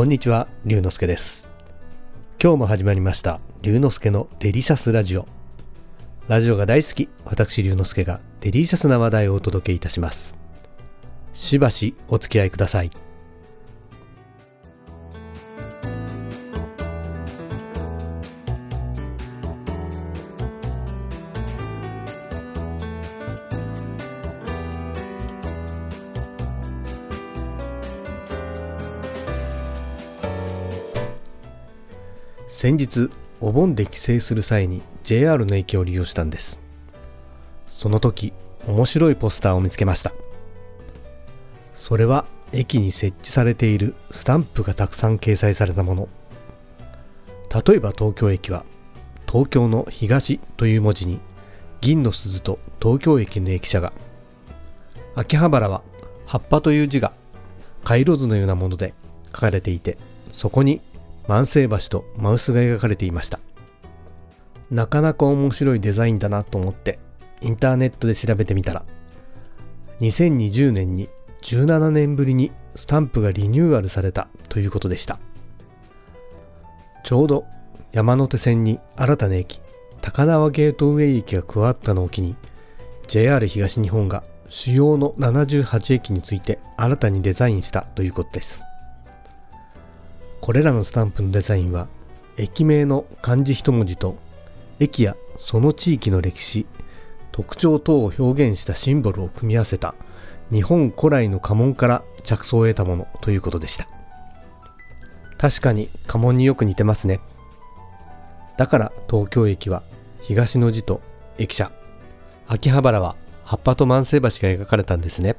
こんにちは、龍之介です。今日も始まりました、龍之介のデリシャスラジオ。ラジオが大好き、私龍之介がデリシャスな話題をお届けいたします。しばしお付き合いください。先日お盆で帰省する際に JR の駅を利用したんです。その時面白いポスターを見つけました。それは駅に設置されているスタンプがたくさん掲載されたもの。例えば東京駅は東京の東という文字に銀の鈴と東京駅の駅舎が。秋葉原は葉っぱという字が回路図のようなもので書かれていてそこに万世橋とマウスが描かれていました。なかなか面白いデザインだなと思ってインターネットで調べてみたら2020年に17年ぶりにスタンプがリニューアルされたということでした。ちょうど山手線に新たな駅高輪ゲートウェイ駅が加わったのを機に JR 東日本が主要の78駅について新たにデザインしたということです。これらのスタンプのデザインは駅名の漢字一文字と駅やその地域の歴史特徴等を表現したシンボルを組み合わせた日本古来の家紋から着想を得たものということでした。確かに家紋によく似てますね。だから東京駅は東の字と駅舎秋葉原は葉っぱと万世橋が描かれたんですね。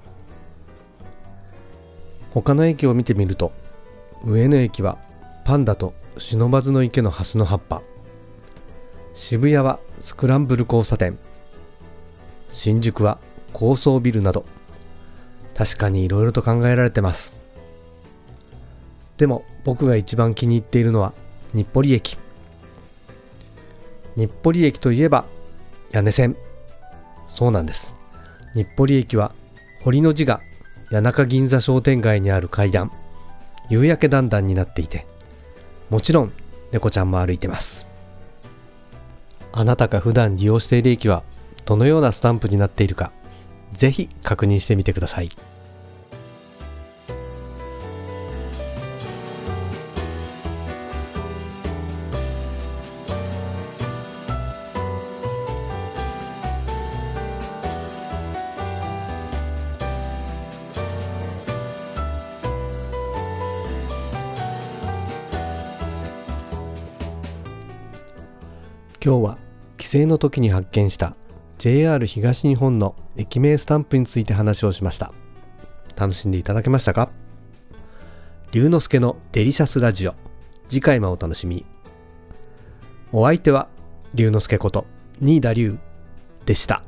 他の駅を見てみると上野駅はパンダと不忍の池のハスの葉っぱ。渋谷はスクランブル交差点。新宿は高層ビルなど。確かにいろいろと考えられてます。でも僕が一番気に入っているのは日暮里駅。日暮里駅といえば屋根線。そうなんです。日暮里駅は堀の字が谷中銀座商店街にある階段。夕焼けだんだんになっていて。もちろん猫ちゃんも歩いてます。あなたが普段利用している駅はどのようなスタンプになっているかぜひ確認してみてください。今日は帰省の時に発見した JR 東日本の駅名スタンプについて話をしました。楽しんでいただけましたか？龍之介のデリシャスラジオ。次回もお楽しみお相手は龍之介こと新田龍でした。